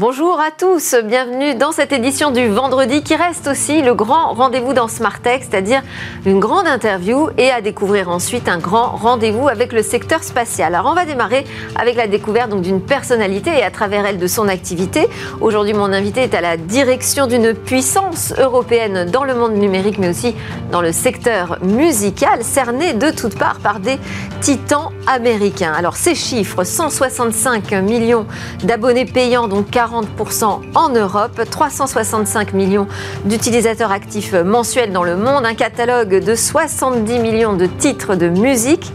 Bonjour à tous, bienvenue dans cette édition du vendredi qui reste aussi le grand rendez-vous dans Smart Tech, c'est-à-dire une grande interview et à découvrir ensuite un grand rendez-vous avec le secteur spatial. Alors on va démarrer avec la découverte d'une personnalité et à travers elle de son activité. Aujourd'hui mon invité est à la direction d'une puissance européenne dans le monde numérique mais aussi dans le secteur musical, cerné de toutes parts par des titans américains. Alors ces chiffres, 165 millions d'abonnés payants, donc 40 40% en Europe, 365 millions d'utilisateurs actifs mensuels dans le monde, un catalogue de 70 millions de titres de musique.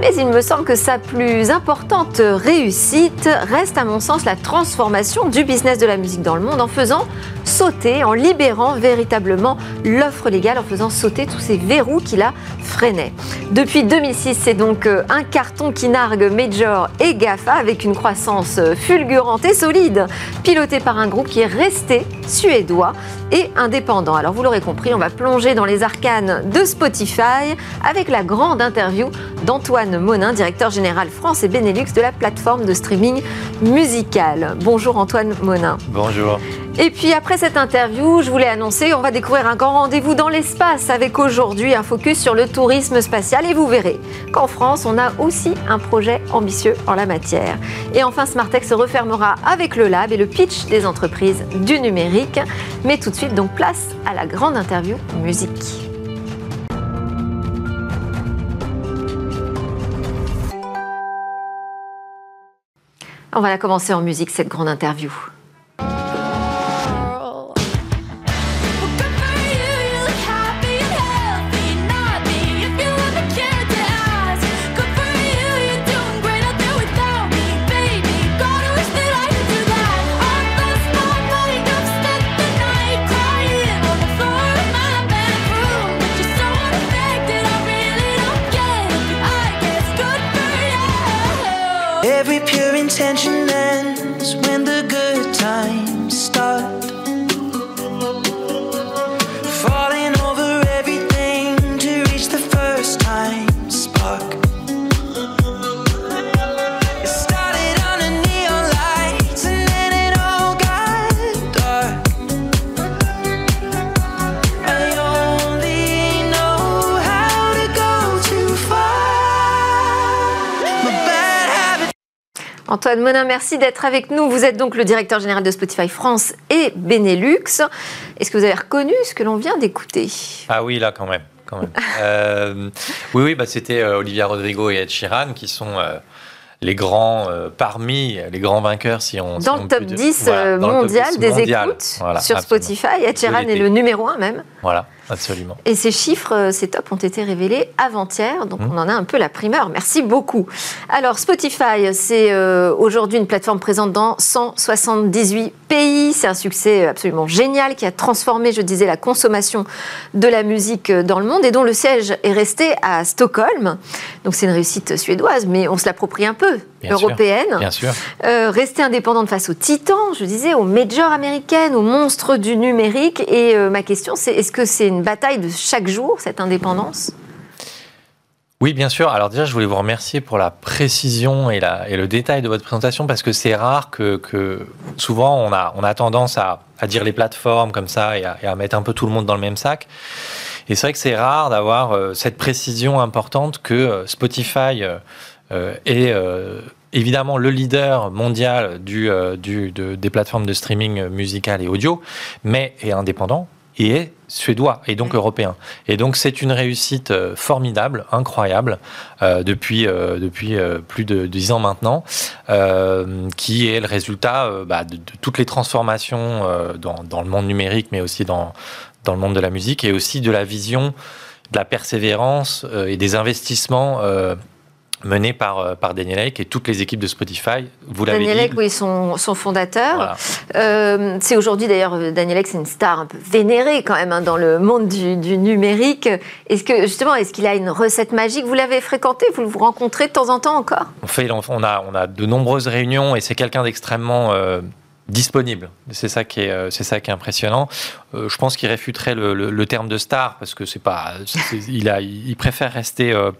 Mais il me semble que sa plus importante réussite reste à mon sens la transformation du business de la musique dans le monde en faisant sauter, en libérant véritablement l'offre légale, en faisant sauter tous ces verrous qui la freinaient. Depuis 2006, c'est donc euh, un carton qui nargue Major et GAFA avec une croissance fulgurante et solide, piloté par un groupe qui est resté suédois et indépendant. Alors vous l'aurez compris, on va plonger dans les arcanes de Spotify avec la grande interview d'Antoine Monin, directeur général France et Benelux de la plateforme de streaming musical. Bonjour Antoine Monin. Bonjour. Et puis après cette interview, je voulais annoncer, on va découvrir un grand rendez-vous dans l'espace avec aujourd'hui un focus sur le tourisme spatial et vous verrez qu'en France, on a aussi un projet ambitieux en la matière. Et enfin, Smartech se refermera avec le lab et le pitch des entreprises du numérique. Mais tout de suite, donc place à la grande interview musique. On va la commencer en musique, cette grande interview. Antoine Monin, merci d'être avec nous. Vous êtes donc le directeur général de Spotify France et Benelux. Est-ce que vous avez reconnu ce que l'on vient d'écouter? Ah oui, là quand même. Euh, oui, oui, bah, c'était euh, Olivia Rodrigo et Ed Sheeran qui sont euh, les grands parmi les grands vainqueurs si on dans le top 10 mondial des écoutes sur Spotify. Ed Sheeran est le numéro un même. Voilà. Absolument. Et ces chiffres, euh, ces tops ont été révélés avant-hier, donc mmh. on en a un peu la primeur. Merci beaucoup. Alors Spotify, c'est euh, aujourd'hui une plateforme présente dans 178 pays. C'est un succès absolument génial qui a transformé, je disais, la consommation de la musique dans le monde et dont le siège est resté à Stockholm. Donc c'est une réussite suédoise, mais on se l'approprie un peu européenne. bien sûr. Euh, rester indépendante face aux titans, je disais, aux majors américaines, aux monstres du numérique. Et ma question, c'est est-ce que c'est une bataille de chaque jour, cette indépendance? Oui, bien sûr. Alors déjà, je voulais vous remercier pour la précision et, le détail de votre présentation parce que c'est rare que, souvent on a, on a tendance à, dire les plateformes comme ça et à, mettre un peu tout le monde dans le même sac. Et c'est vrai que c'est rare d'avoir euh, cette précision importante que euh, Spotify euh, est évidemment le leader mondial des plateformes de streaming musical et audio, mais est indépendant et est suédois et donc européen. Et donc c'est une réussite euh, formidable, incroyable, euh, depuis, euh, depuis plus de dix ans maintenant, qui est le résultat bah, de, toutes les transformations dans, dans, le monde numérique, mais aussi dans, dans le monde de la musique, et aussi de la vision, de la persévérance et des investissements mené par, euh, par Daniel Ek et toutes les équipes de Spotify. Vous l'avez Daniel Ek, oui, son, son fondateur. Euh, c'est aujourd'hui d'ailleurs, Daniel Ek, c'est une star un peu vénérée quand même hein, dans le monde du, du numérique. Est-ce que justement, est-ce qu'il a une recette magique? Vous l'avez fréquenté Vous le rencontrez de temps en temps encore? On, fait, on, a, on a de nombreuses réunions et c'est quelqu'un d'extrêmement euh, disponible. C'est ça qui est, euh, c'est ça qui est impressionnant. Euh, je pense qu'il réfuterait le, le, terme de star parce que c'est pas, il a, il préfère rester euh,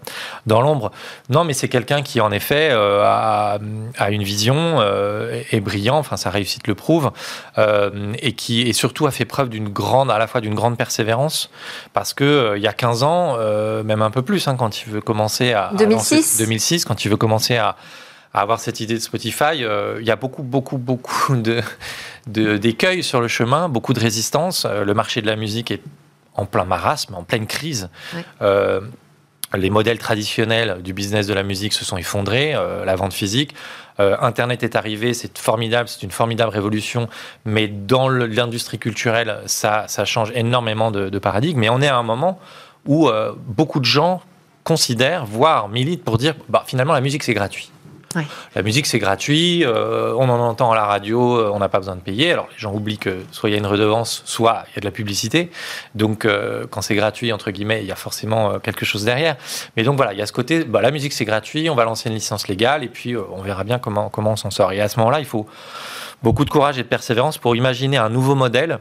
dans l'ombre. Non, mais c'est quelqu'un qui en effet a, a, une vision est brillant. Enfin, sa réussite le prouve et qui et surtout a fait preuve d'une grande, à la fois d'une grande persévérance parce que il y a 15 ans, même un peu plus, hein, quand il veut commencer à 2006, 2006, quand il veut commencer à à avoir cette idée de Spotify, euh, il y a beaucoup, beaucoup, beaucoup de, d'écueils sur le chemin, beaucoup de résistance. Euh, le marché de la musique est en plein marasme, en pleine crise. Euh, les modèles traditionnels du business de la musique se sont effondrés, la vente physique. Internet est arrivé, c'est formidable, c'est une formidable révolution, mais dans l'industrie culturelle, ça, ça, change énormément de, de, paradigme. Mais on est à un moment où beaucoup de gens considèrent, voire militent pour dire, bah, finalement la musique c'est gratuit. La musique, c'est gratuit, euh, on en entend à la radio, euh, on n'a pas besoin de payer. Alors, les gens oublient que soit il y a une redevance, soit il y a de la publicité. Donc, euh, quand c'est gratuit, entre guillemets, il y a forcément quelque chose derrière. Mais donc, voilà, il y a ce côté, bah, la musique, c'est gratuit, on va lancer une licence légale, et puis on verra bien comment, comment on s'en sort. Et à ce moment-là, il faut beaucoup de courage et de persévérance pour imaginer un nouveau modèle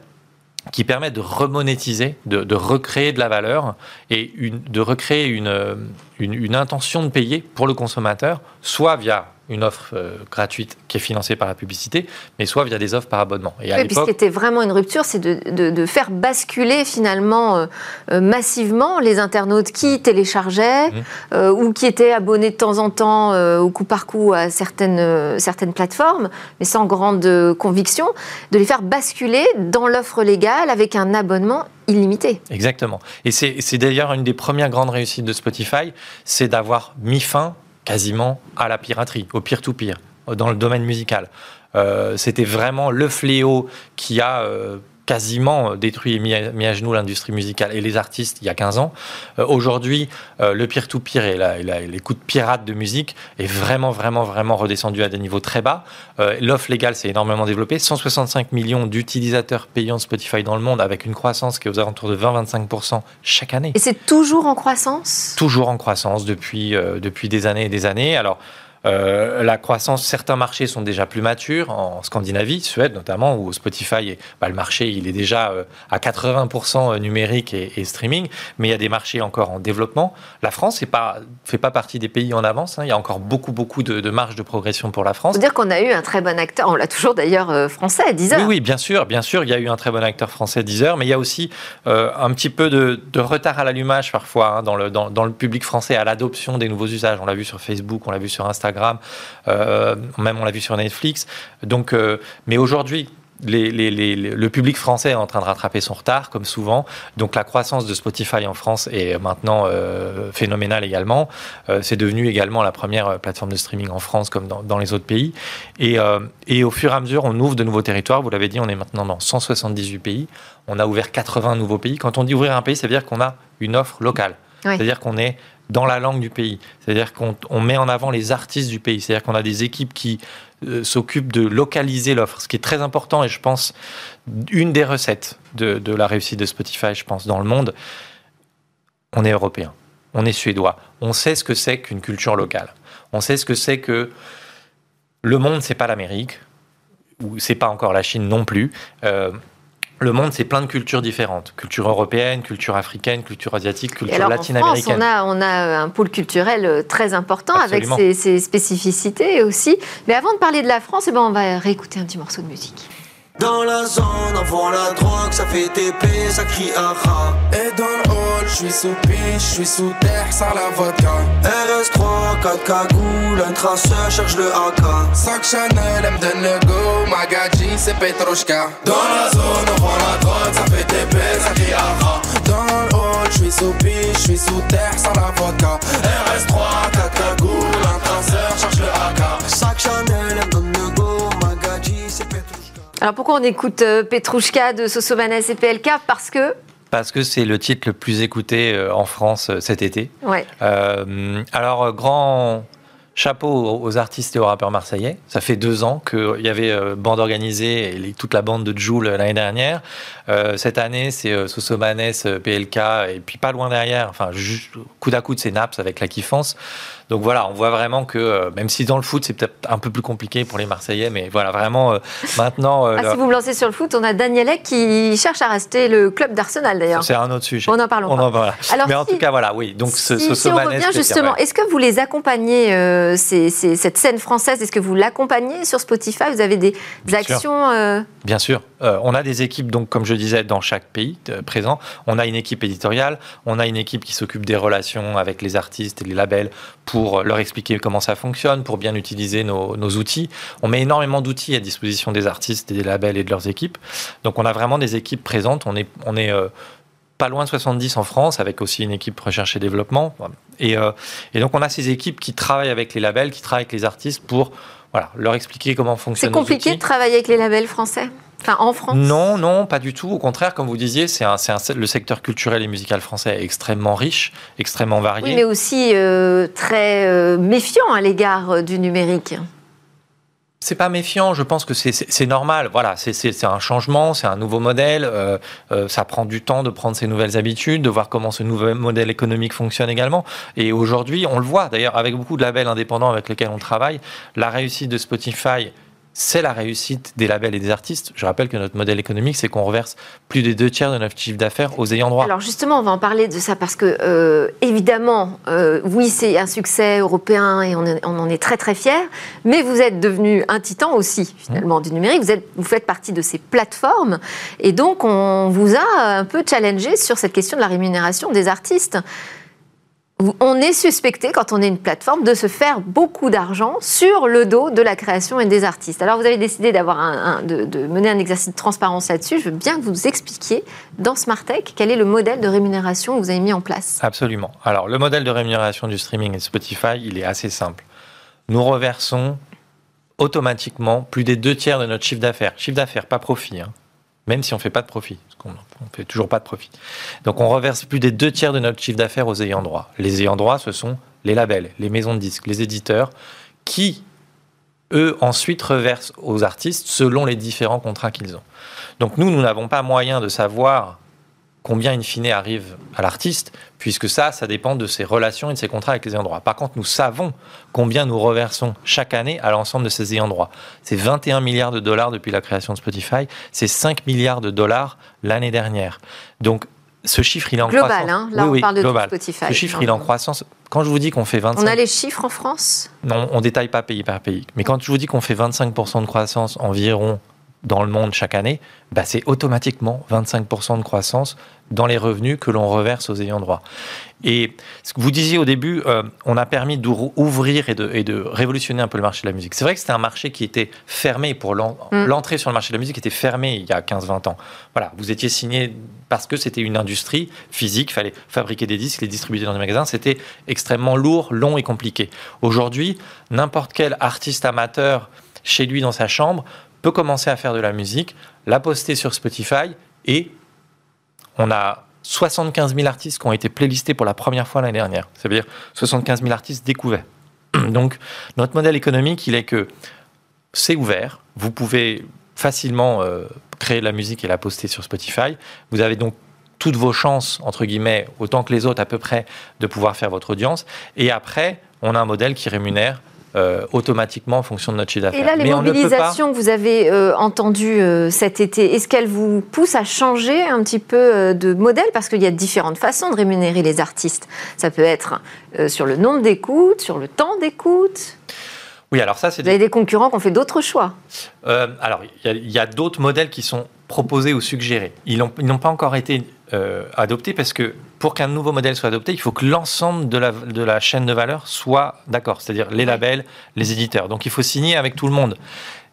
qui permet de remonétiser, de, recréer de la valeur et de recréer une, une, intention de payer pour le consommateur, soit via une offre euh, gratuite qui est financée par la publicité, mais soit via des offres par abonnement. Et à oui, ce qui était vraiment une rupture, c'est de, de, faire basculer finalement euh, euh, massivement les internautes qui téléchargeaient mmh. ou qui étaient abonnés de temps en temps au coup par coup à certaines, certaines plateformes, mais sans grande conviction, de les faire basculer dans l'offre légale avec un abonnement illimité. Exactement. Et c'est d'ailleurs une des premières grandes réussites de Spotify, c'est d'avoir mis fin quasiment à la piraterie, au peer-to-peer, dans le domaine musical. Euh, c'était vraiment le fléau qui a euh, quasiment détruit et mis à, genoux l'industrie musicale et les artistes il y a 15 ans. Euh, aujourd'hui, euh, le peer-to-peer et, la, les coups de pirate de musique est vraiment, vraiment, vraiment redescendu à des niveaux très bas. Euh, l'offre légale s'est énormément développée. 165 millions d'utilisateurs payants de Spotify dans le monde avec une croissance qui est aux alentours de 20-25% chaque année. Et c'est toujours en croissance? Toujours en croissance depuis, depuis des années et des années. Alors, euh, la croissance, certains marchés sont déjà plus matures, en Scandinavie, Suède notamment, où Spotify, bah, le marché, il est déjà euh, à 80% numérique et, streaming, mais il y a des marchés encore en développement. La France ne fait pas partie des pays en avance, hein. il y a encore beaucoup, beaucoup de, de marge de progression pour la France. Il faut dire qu'on a eu un très bon acteur, on l'a toujours d'ailleurs euh, français, Deezer. Oui, oui, bien sûr, bien sûr, il y a eu un très bon acteur français, Deezer, mais il y a aussi un petit peu de, retard à l'allumage parfois hein, dans, le, dans, dans le public français à l'adoption des nouveaux usages. On l'a vu sur Facebook, on l'a vu sur Instagram euh, même on l'a vu sur Netflix. Donc, euh, mais aujourd'hui, le public français est en train de rattraper son retard, comme souvent. Donc la croissance de Spotify en France est maintenant euh, phénoménale également. c'est devenu également la première plateforme de streaming en France, comme dans, les autres pays. Et, et, au fur et à mesure, on ouvre de nouveaux territoires. Vous l'avez dit, on est maintenant dans 178 pays. On a ouvert 80 nouveaux pays. Quand on dit ouvrir un pays, ça veut dire qu'on a une offre locale. C'est-à-dire qu'on est dans la langue du pays. C'est-à-dire qu'on met en avant les artistes du pays. C'est-à-dire qu'on a des équipes qui euh, s'occupent de localiser l'offre, ce qui est très important et je pense une des recettes de, la réussite de Spotify, je pense, dans le monde. On est européen, on est suédois, on sait ce que c'est qu'une culture locale. On sait ce que c'est que le monde, c'est pas l'Amérique, ou c'est pas encore la Chine non plus. Euh, le monde, c'est plein de cultures différentes. Culture européenne, culture africaine, culture asiatique, culture latine-américaine. On a, on a un pôle culturel euh, très important avec ses, spécificités aussi. Mais avant de parler de la France, eh ben, on va réécouter un petit morceau de musique. Dans la zone, on voit la drogue, ça fait TP, ça crie aha. Et dans le hall, je suis sous piche, je suis sous terre, sans la vodka. RS3, 4 cagoules, un traceur cherche le AK. Sac Chanel, elle me donne le go, Magadji, c'est Petrushka. Dans la zone, on voit la drogue, ça fait TP, ça crie aha. Dans le hall, je suis sous piche, je suis sous terre, sans la vodka. RS3, 4 cagoules, un traceur cherche le AK. Sac Chanel, Alors pourquoi on écoute euh, Petrouchka de Sosomanes et PLK Parce que? Parce que c'est le titre le plus écouté euh, en France euh, cet été. Ouais. alors, grand chapeau aux artistes et aux rappeurs marseillais. Ça fait deux ans qu'il y avait bande organisée et toute la bande de Joule l'année dernière. Euh, cette année, c'est Sosomanes, PLK et puis pas loin derrière, enfin, juste, coup à coude, c'est Naps avec la kiffance. Donc voilà, on voit vraiment que même si dans le foot, c'est peut-être un peu plus compliqué pour les Marseillais, mais voilà, vraiment maintenant. Ah, si vous me lancez sur le foot, on a Danielek qui cherche à rester le club d'Arsenal d'ailleurs. C'est un autre sujet. On en parle. On en parle. Alors, mais en tout cas, voilà, oui. Donc si, ce, si on revient justement, est-ce que vous les accompagnez cette scène française, est-ce que vous l'accompagnez sur Spotify? Vous avez des, actions euh, Bien sûr. Euh, on a des équipes, donc, comme je disais, dans chaque pays euh, présent. On a une équipe éditoriale, on a une équipe qui s'occupe des relations avec les artistes et les labels pour leur expliquer comment ça fonctionne, pour bien utiliser nos, outils. On met énormément d'outils à disposition des artistes et des labels et de leurs équipes. Donc on a vraiment des équipes présentes. On est, on est pas loin de 70 en France, avec aussi une équipe recherche et développement. Et, euh, et, donc on a ces équipes qui travaillent avec les labels, qui travaillent avec les artistes pour voilà, leur expliquer comment fonctionne. C'est compliqué de travailler avec les labels français? Enfin, en France? Non, non, pas du tout. Au contraire, comme vous disiez, c'est le secteur culturel et musical français est extrêmement riche, extrêmement varié. Oui, mais aussi euh, très euh, méfiant à l'égard du numérique. C'est pas méfiant, je pense que c'est normal. Voilà, c'est un changement, c'est un nouveau modèle. Euh, euh, ça prend du temps de prendre ces nouvelles habitudes, de voir comment ce nouveau modèle économique fonctionne également. Et aujourd'hui, on le voit d'ailleurs avec beaucoup de labels indépendants avec lesquels on travaille, la réussite de Spotify c'est la réussite des labels et des artistes. Je rappelle que notre modèle économique, c'est qu'on reverse plus des deux tiers de notre chiffre d'affaires aux ayants droit. Alors justement, on va en parler de ça parce que, euh, évidemment, euh, oui, c'est un succès européen et on, en est très très fiers, mais vous êtes devenu un titan aussi, finalement, mmh. du numérique. Vous, êtes, vous faites partie de ces plateformes et donc on vous a un peu challengé sur cette question de la rémunération des artistes on est suspecté, quand on est une plateforme, de se faire beaucoup d'argent sur le dos de la création et des artistes. Alors vous avez décidé d'avoir de, mener un exercice de transparence là-dessus. Je veux bien que vous expliquiez dans Smartech quel est le modèle de rémunération que vous avez mis en place. Absolument. Alors le modèle de rémunération du streaming et de Spotify, il est assez simple. Nous reversons automatiquement plus des deux tiers de notre chiffre d'affaires. Chiffre d'affaires, pas profit. Hein même si on ne fait pas de profit, qu'on ne fait toujours pas de profit. Donc on reverse plus des deux tiers de notre chiffre d'affaires aux ayants droit. Les ayants droit, ce sont les labels, les maisons de disques, les éditeurs, qui, eux, ensuite reversent aux artistes selon les différents contrats qu'ils ont. Donc nous, nous n'avons pas moyen de savoir combien in fine arrive à l'artiste, puisque ça, ça dépend de ses relations et de ses contrats avec les ayants droit. Par contre, nous savons combien nous reversons chaque année à l'ensemble de ces ayants droit. C'est 21 milliards de dollars depuis la création de Spotify, c'est 5 milliards de dollars l'année dernière. Donc, ce chiffre, il est en global, croissance. Hein Là, on parle de Spotify. Ce chiffre, il est en croissance. Quand je vous dis qu'on fait 25... On a les chiffres en France? Non, on détaille pas pays par pays. Mais quand je vous dis qu'on fait 25% de croissance environ dans le monde chaque année, bah c'est automatiquement 25% de croissance dans les revenus que l'on reverse aux ayants droit. Et ce que vous disiez au début, euh, on a permis d'ouvrir et de, et de, révolutionner un peu le marché de la musique. C'est vrai que c'était un marché qui était fermé pour mm. l'entrée sur le marché de la musique était fermée il y a 15-20 ans. Voilà, vous étiez signé parce que c'était une industrie physique, il fallait fabriquer des disques, les distribuer dans des magasins, c'était extrêmement lourd, long et compliqué. Aujourd'hui, n'importe quel artiste amateur chez lui dans sa chambre peut commencer à faire de la musique, la poster sur Spotify et on a 75 000 artistes qui ont été playlistés pour la première fois l'année dernière. Ça veut dire 75 000 artistes découverts. Donc notre modèle économique, il est que c'est ouvert, vous pouvez facilement euh, créer de la musique et la poster sur Spotify. Vous avez donc toutes vos chances, entre guillemets, autant que les autres à peu près, de pouvoir faire votre audience. Et après, on a un modèle qui rémunère euh, automatiquement en fonction de notre chiffre d'affaires. Et là, les mobilisations que vous avez euh, entendues euh, cet été, est-ce qu'elles vous poussent à changer un petit peu de modèle? Parce qu'il y a différentes façons de rémunérer les artistes. Ça peut être sur le nombre d'écoutes, sur le temps d'écoute. Oui, alors ça, c'est. Vous avez des concurrents qui ont fait d'autres choix. alors, il y a, d'autres modèles qui sont proposés ou suggérés. Ils n'ont pas encore été adoptés parce que pour qu'un nouveau modèle soit adopté, il faut que l'ensemble de la, de la chaîne de valeur soit d'accord, c'est-à-dire les labels, les éditeurs. Donc il faut signer avec tout le monde.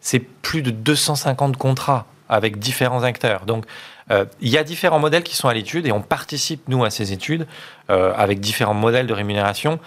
C'est plus de 250 contrats avec différents acteurs. Donc euh, il y a différents modèles qui sont à l'étude et on participe, nous, à ces études euh, avec différents modèles de rémunération.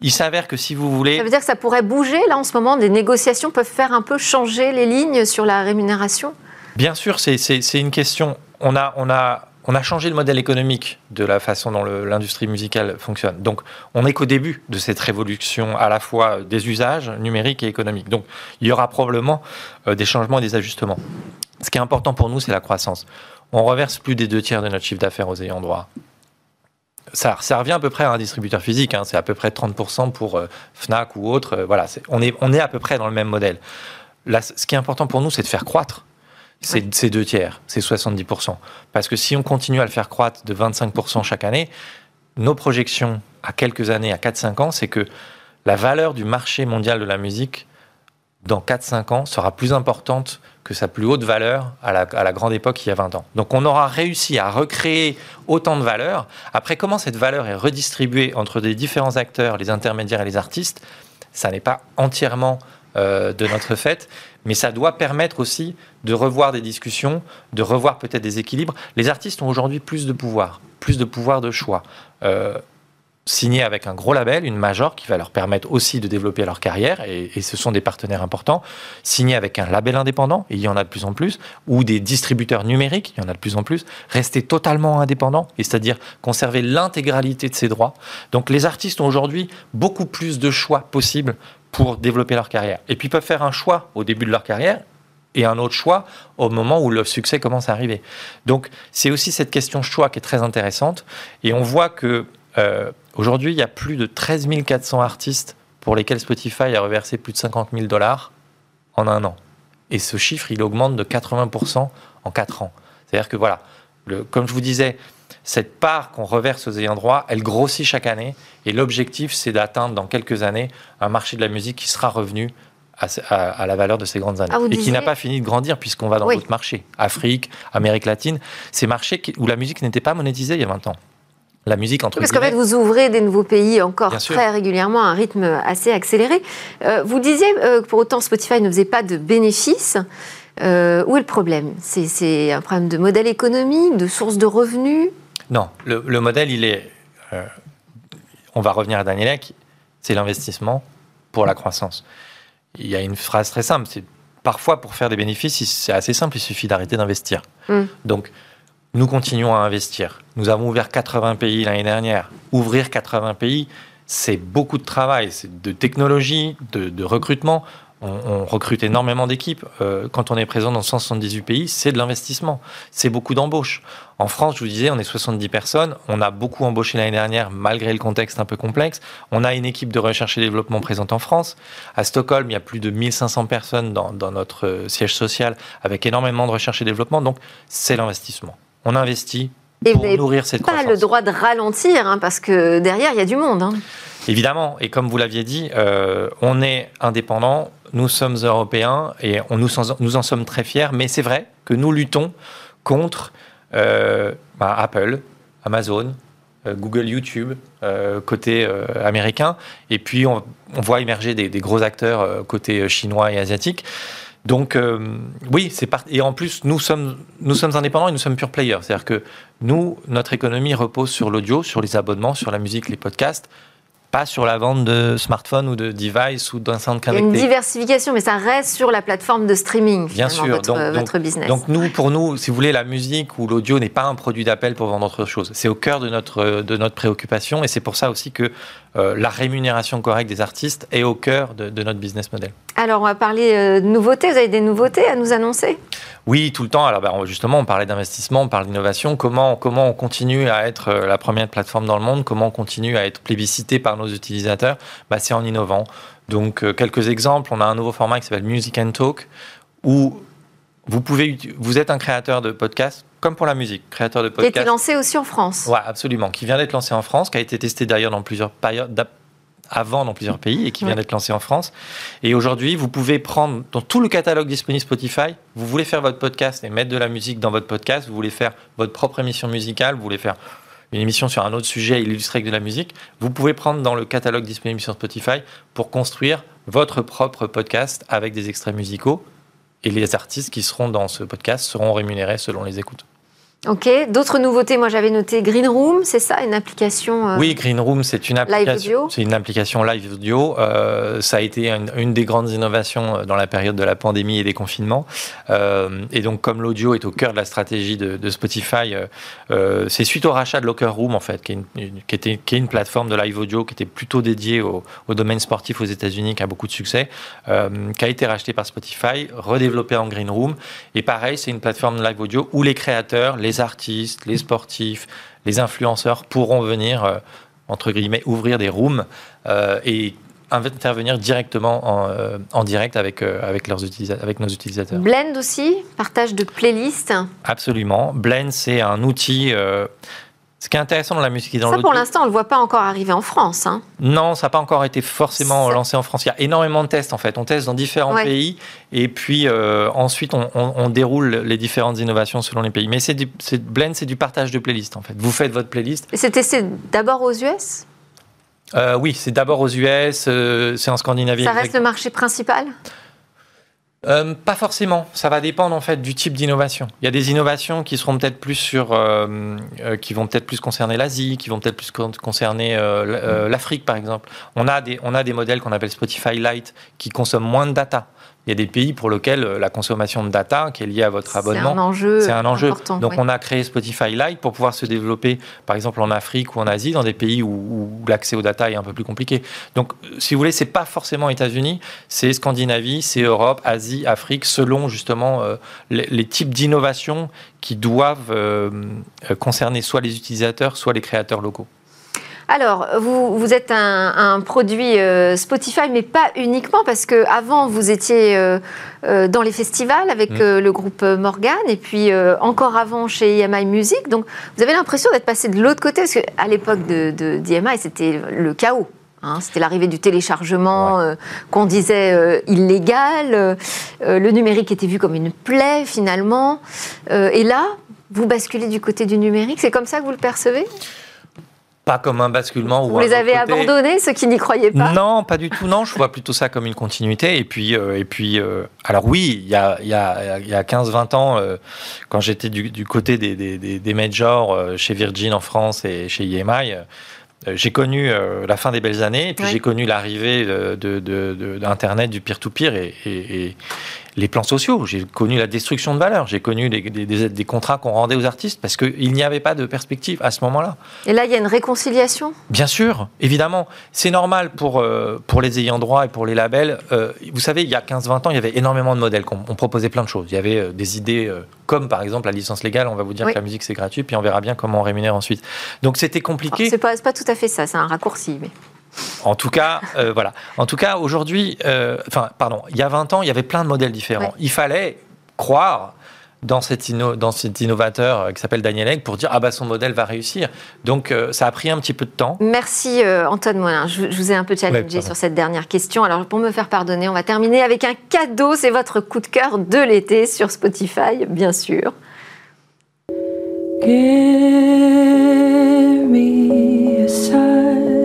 Il s'avère que si vous voulez... Ça veut dire que ça pourrait bouger, là, en ce moment, des négociations peuvent faire un peu changer les lignes sur la rémunération? Bien sûr, c'est une question. On a, on a on a changé le modèle économique de la façon dont l'industrie musicale fonctionne. Donc, on n'est qu'au début de cette révolution à la fois des usages numériques et économiques. Donc, il y aura probablement euh, des changements et des ajustements. Ce qui est important pour nous, c'est la croissance. On reverse plus des deux tiers de notre chiffre d'affaires aux ayants droit. Ça, ça, revient à peu près à un distributeur physique. Hein. c'est à peu près 30% pour euh, Fnac ou autre. Euh, voilà, on, est, à peu près dans le même modèle. Ce qui est important pour nous, c'est de faire croître ces, deux tiers, ces 70%. Parce que si on continue à le faire croître de 25% chaque année, nos projections à quelques années, à 4-5 ans, c'est que la valeur du marché mondial de la musique dans 4-5 ans sera plus importante que sa plus haute valeur à la, à la, grande époque il y a 20 ans. Donc on aura réussi à recréer autant de valeur. Après, comment cette valeur est redistribuée entre les différents acteurs, les intermédiaires et les artistes, ça n'est pas entièrement euh, de notre fait, mais ça doit permettre aussi de revoir des discussions, de revoir peut-être des équilibres. Les artistes ont aujourd'hui plus de pouvoir, plus de pouvoir de choix. Euh, signer avec un gros label, une major qui va leur permettre aussi de développer leur carrière, et, ce sont des partenaires importants, signer avec un label indépendant, et il y en a de plus en plus, ou des distributeurs numériques, il y en a de plus en plus, rester totalement indépendant, et c'est-à-dire conserver l'intégralité de ses droits. Donc les artistes ont aujourd'hui beaucoup plus de choix possibles pour développer leur carrière. Et puis ils peuvent faire un choix au début de leur carrière et un autre choix au moment où le succès commence à arriver. Donc c'est aussi cette question choix qui est très intéressante. Et on voit que euh, aujourd'hui, il y a plus de 13 400 artistes pour lesquels Spotify a reversé plus de 50 000 dollars en un an. Et ce chiffre, il augmente de 80% en 4 ans. C'est-à-dire que voilà, comme je vous disais, cette part qu'on reverse aux ayants droit, elle grossit chaque année. Et l'objectif, c'est d'atteindre dans quelques années un marché de la musique qui sera revenu à, la valeur de ces grandes années. Ah, et qui n'a pas fini de grandir puisqu'on va dans d'autres marchés. Afrique, Amérique latine. Ces marchés où la musique n'était pas monétisée il y a 20 ans. La musique entre Parce qu'en fait, vous ouvrez des nouveaux pays encore très régulièrement à un rythme assez accéléré. Euh, vous disiez euh, que pour autant Spotify ne faisait pas de bénéfices. Euh, où est le problème? C'est un problème de modèle économique, de source de revenus? Non, le, modèle, il est. Euh, on va revenir à Daniel Ek, c'est l'investissement pour la croissance. Il y a une phrase très simple c'est parfois pour faire des bénéfices, c'est assez simple, il suffit d'arrêter d'investir. Mm. Donc, nous continuons à investir. Nous avons ouvert 80 pays l'année dernière. Ouvrir 80 pays, c'est beaucoup de travail, c'est de technologie, de recrutement on, recrute énormément d'équipes. Euh, quand on est présent dans 178 pays, c'est de l'investissement. C'est beaucoup d'embauches. En France, je vous disais, on est 70 personnes. On a beaucoup embauché l'année dernière, malgré le contexte un peu complexe. On a une équipe de recherche et développement présente en France. À Stockholm, il y a plus de 1500 personnes dans, notre euh, siège social, avec énormément de recherche et développement. Donc, c'est l'investissement. On investit pour nourrir cette croissance. pas le droit de ralentir, hein, parce que derrière, il y a du monde. Hein. Évidemment, et comme vous l'aviez dit, euh, on est indépendant, nous sommes européens et on, nous, nous en sommes très fiers, mais c'est vrai que nous luttons contre euh, bah, Apple, Amazon, euh, Google, YouTube, côté américain, et puis on, voit émerger des, gros acteurs côté chinois et asiatique. Donc oui, c'est et en plus nous sommes nous sommes indépendants et nous sommes pure players, c'est-à-dire que nous notre économie repose sur l'audio, sur les abonnements, sur la musique, les podcasts pas sur la vente de smartphones ou de devices ou d'enceintes connectées. Il y a une diversification, mais ça reste sur la plateforme de streaming. Bien sûr, votre, donc, votre business. Donc nous, pour nous, si vous voulez, la musique ou l'audio n'est pas un produit d'appel pour vendre autre chose. C'est au cœur de notre de notre préoccupation, et c'est pour ça aussi que euh, la rémunération correcte des artistes est au cœur de, notre business model. Alors, on va parler euh, de nouveautés. Vous avez des nouveautés à nous annoncer? Oui, tout le temps. Alors, ben, justement, on parlait d'investissement, on parle d'innovation. Comment, comment on continue à être euh, la première plateforme dans le monde? Comment on continue à être plébiscité par nos utilisateurs? Ben, C'est en innovant. Donc, quelques exemples. On a un nouveau format qui s'appelle Music and Talk, où vous pouvez, vous êtes un créateur de podcast, comme pour la musique, créateur de podcast. Qui a été lancé aussi en France. Oui, absolument. Qui vient d'être lancé en France, qui a été testé d'ailleurs dans plusieurs périodes avant dans plusieurs pays et qui vient d'être lancé en France. Et aujourd'hui, vous pouvez prendre dans tout le catalogue disponible Spotify, vous voulez faire votre podcast et mettre de la musique dans votre podcast, vous voulez faire votre propre émission musicale, vous voulez faire une émission sur un autre sujet illustré avec de la musique, vous pouvez prendre dans le catalogue disponible sur Spotify pour construire votre propre podcast avec des extraits musicaux et les artistes qui seront dans ce podcast seront rémunérés selon les écoutes. Ok, d'autres nouveautés, moi j'avais noté Green Room, c'est ça, une application euh, Oui, Green Room, c'est une application. C'est une application live audio. Euh, ça a été une, des grandes innovations euh, dans la période de la pandémie et des confinements. et donc, comme l'audio est au cœur de la stratégie de, Spotify, c'est suite au rachat de Locker Room en fait, qui est, une, qui, était, qui est une plateforme de live audio qui était plutôt dédiée au, domaine sportif aux États-Unis, qui a beaucoup de succès, qui a été racheté par Spotify, redéveloppé en Green Room. Et pareil, c'est une plateforme live audio où les créateurs, les artistes, les sportifs, les influenceurs pourront venir, euh, entre guillemets, ouvrir des rooms euh, et intervenir directement en, euh, direct avec, avec, leurs avec nos utilisateurs. Blend aussi, partage de playlists Absolument. Blend, c'est un outil ce qui est intéressant dans la musique et dans Ça, pour l'instant, on ne le voit pas encore arriver en France. Hein. Non, ça n'a pas encore été forcément lancé en France. Il y a énormément de tests, en fait. On teste dans différents pays et puis euh, ensuite, on, déroule les différentes innovations selon les pays. Mais c'est Blend, c'est du partage de playlists, en fait. Vous faites votre playlist. Et c'est testé d'abord aux US euh, Oui, c'est d'abord aux US, euh, c'est en Scandinavie. Ça reste le marché principal? Euh, pas forcément. Ça va dépendre en fait du type d'innovation. Il y a des innovations qui seront peut-être plus sur, euh, euh, qui vont peut-être plus concerner l'Asie, qui vont peut-être plus concerner l'Afrique par exemple. On a des, on a des modèles qu'on appelle Spotify Lite qui consomment moins de data il y a des pays pour lesquels euh, la consommation de data qui est liée à votre abonnement, c'est un enjeu. C'est un enjeu. Donc on a créé Spotify Lite pour pouvoir se développer, par exemple en Afrique ou en Asie, dans des pays où, l'accès aux data est un peu plus compliqué. Donc si vous voulez, c'est pas forcément États-Unis, c'est Scandinavie, c'est Europe, Asie, Afrique, selon justement euh, les, types d'innovations qui doivent euh, concerner soit les utilisateurs, soit les créateurs locaux. Alors, vous, vous êtes un, produit euh, Spotify, mais pas uniquement, parce qu'avant, vous étiez euh, euh, dans les festivals avec mm. le groupe Morgan, et puis encore avant chez EMI Music. Donc, vous avez l'impression d'être passé de l'autre côté, parce qu'à l'époque de, d'EMI, c'était le chaos. Hein. c'était l'arrivée du téléchargement qu'on disait illégal. le numérique était vu comme une plaie, finalement. et là, vous basculez du côté du numérique. C'est comme ça que vous le percevez? Pas comme un basculement. Vous les avez abandonnés, ceux qui n'y croyaient pas? Non, pas du tout. Non, je vois plutôt ça comme une continuité. Et puis, euh, et puis euh, alors oui, il y a, y a, y a 15-20 ans, euh, quand j'étais du, du, côté des, des, des, majors chez Virgin en France et chez EMI, j'ai connu la fin des belles années, et puis j'ai connu l'arrivée d'Internet, de, de, du peer-to-peer, et, et, les plans sociaux. J'ai connu la destruction de valeur. J'ai connu des, des, contrats qu'on rendait aux artistes parce qu'il n'y avait pas de perspective à ce moment-là. Et là, il y a une réconciliation? Bien sûr, évidemment. C'est normal pour, euh, pour les ayants droit et pour les labels. Euh, vous savez, il y a 15-20 ans, il y avait énormément de modèles. On, proposait plein de choses. Il y avait euh, des idées comme, par exemple, la licence légale. On va vous dire que la musique, c'est gratuit, puis on verra bien comment on rémunère ensuite. Donc, c'était compliqué. C'est pas, pas tout à fait ça. C'est un raccourci. Mais... En tout cas, euh, voilà. En tout cas, aujourd'hui, euh, enfin, pardon, il y a 20 ans, il y avait plein de modèles différents. Il fallait croire dans cet, dans cet innovateur euh, qui s'appelle Daniel Egg pour dire ah bah son modèle va réussir. Donc ça a pris un petit peu de temps. Merci Antoine Moulin. Je, vous ai un peu challengé sur cette dernière question. Alors pour me faire pardonner, on va terminer avec un cadeau. C'est votre coup de cœur de l'été sur Spotify, bien sûr. Give me a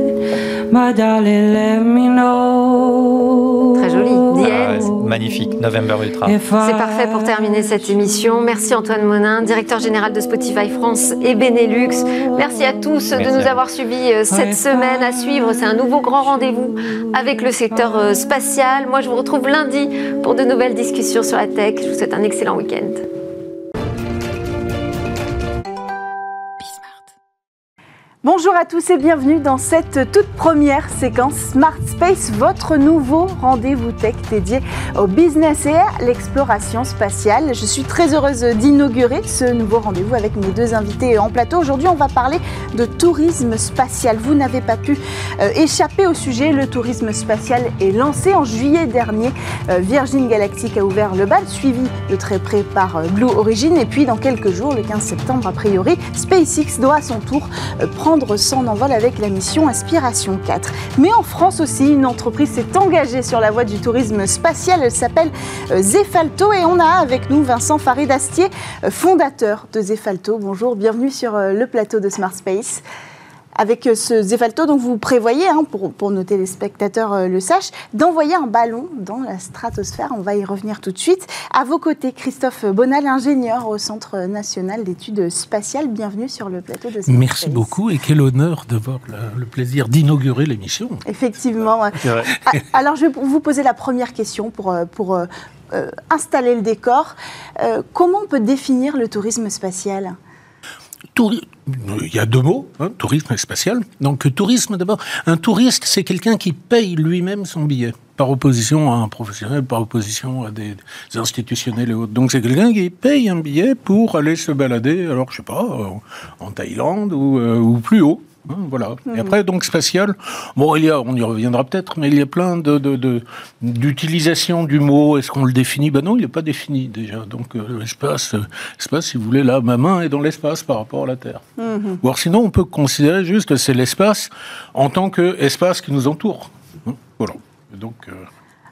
My darling, let me know. Très joli. Ah magnifique, November Ultra. C'est parfait pour terminer cette émission. Merci Antoine Monin, directeur général de Spotify France et Benelux. Merci à tous de nous avoir suivis euh, cette semaine à suivre. C'est un nouveau grand rendez-vous avec le secteur euh, spatial. Moi, je vous retrouve lundi pour de nouvelles discussions sur la tech. Je vous souhaite un excellent week-end. Bonjour à tous et bienvenue dans cette toute première séquence Smart Space, votre nouveau rendez-vous tech dédié au business et à l'exploration spatiale. Je suis très heureuse d'inaugurer ce nouveau rendez-vous avec mes deux invités en plateau. Aujourd'hui, on va parler de tourisme spatial. Vous n'avez pas pu euh, échapper au sujet. Le tourisme spatial est lancé en juillet dernier. Euh, Virgin Galactic a ouvert le bal, suivi de très près par euh, Blue Origin. Et puis, dans quelques jours, le 15 septembre, a priori, SpaceX doit à son tour prendre prendre son envol avec la mission Inspiration 4. Mais en France aussi, une entreprise s'est engagée sur la voie du tourisme spatial. Elle s'appelle euh, Zefalto et on a avec nous Vincent Farid-Astier, euh, fondateur de Zefalto. Bonjour, bienvenue sur euh, le plateau de Smart Space. Avec ce Zefalto, donc vous prévoyez, hein, pour, pour nos téléspectateurs le sachent, d'envoyer un ballon dans la stratosphère. On va y revenir tout de suite. À vos côtés, Christophe Bonal, ingénieur au Centre national d'études spatiales. Bienvenue sur le plateau de Merci beaucoup et quel honneur d'avoir le, plaisir d'inaugurer l'émission. Effectivement. Ah, alors, je vais vous poser la première question pour, pour euh, installer le décor. Euh, comment on peut définir le tourisme spatial? Il y a deux mots, hein, tourisme et spatial. Donc, tourisme d'abord. Un touriste, c'est quelqu'un qui paye lui-même son billet, par opposition à un professionnel, par opposition à des, institutionnels et autres. Donc, c'est quelqu'un qui paye un billet pour aller se balader, alors, je sais pas, en Thaïlande euh, ou plus haut. Hein, voilà. Et mhm. après, donc spatial, bon, il y a, on y reviendra peut-être, mais il y a plein de, d'utilisation du mot. Est-ce qu'on le définit? Ben non, il n'est pas défini déjà. Donc euh, l'espace, euh, l'espace, si vous voulez, là, ma main est dans l'espace par rapport à la Terre. Mhm. Ou alors sinon, on peut considérer juste que c'est l'espace en tant qu'espace qui nous entoure. Hein, voilà. donc. Euh,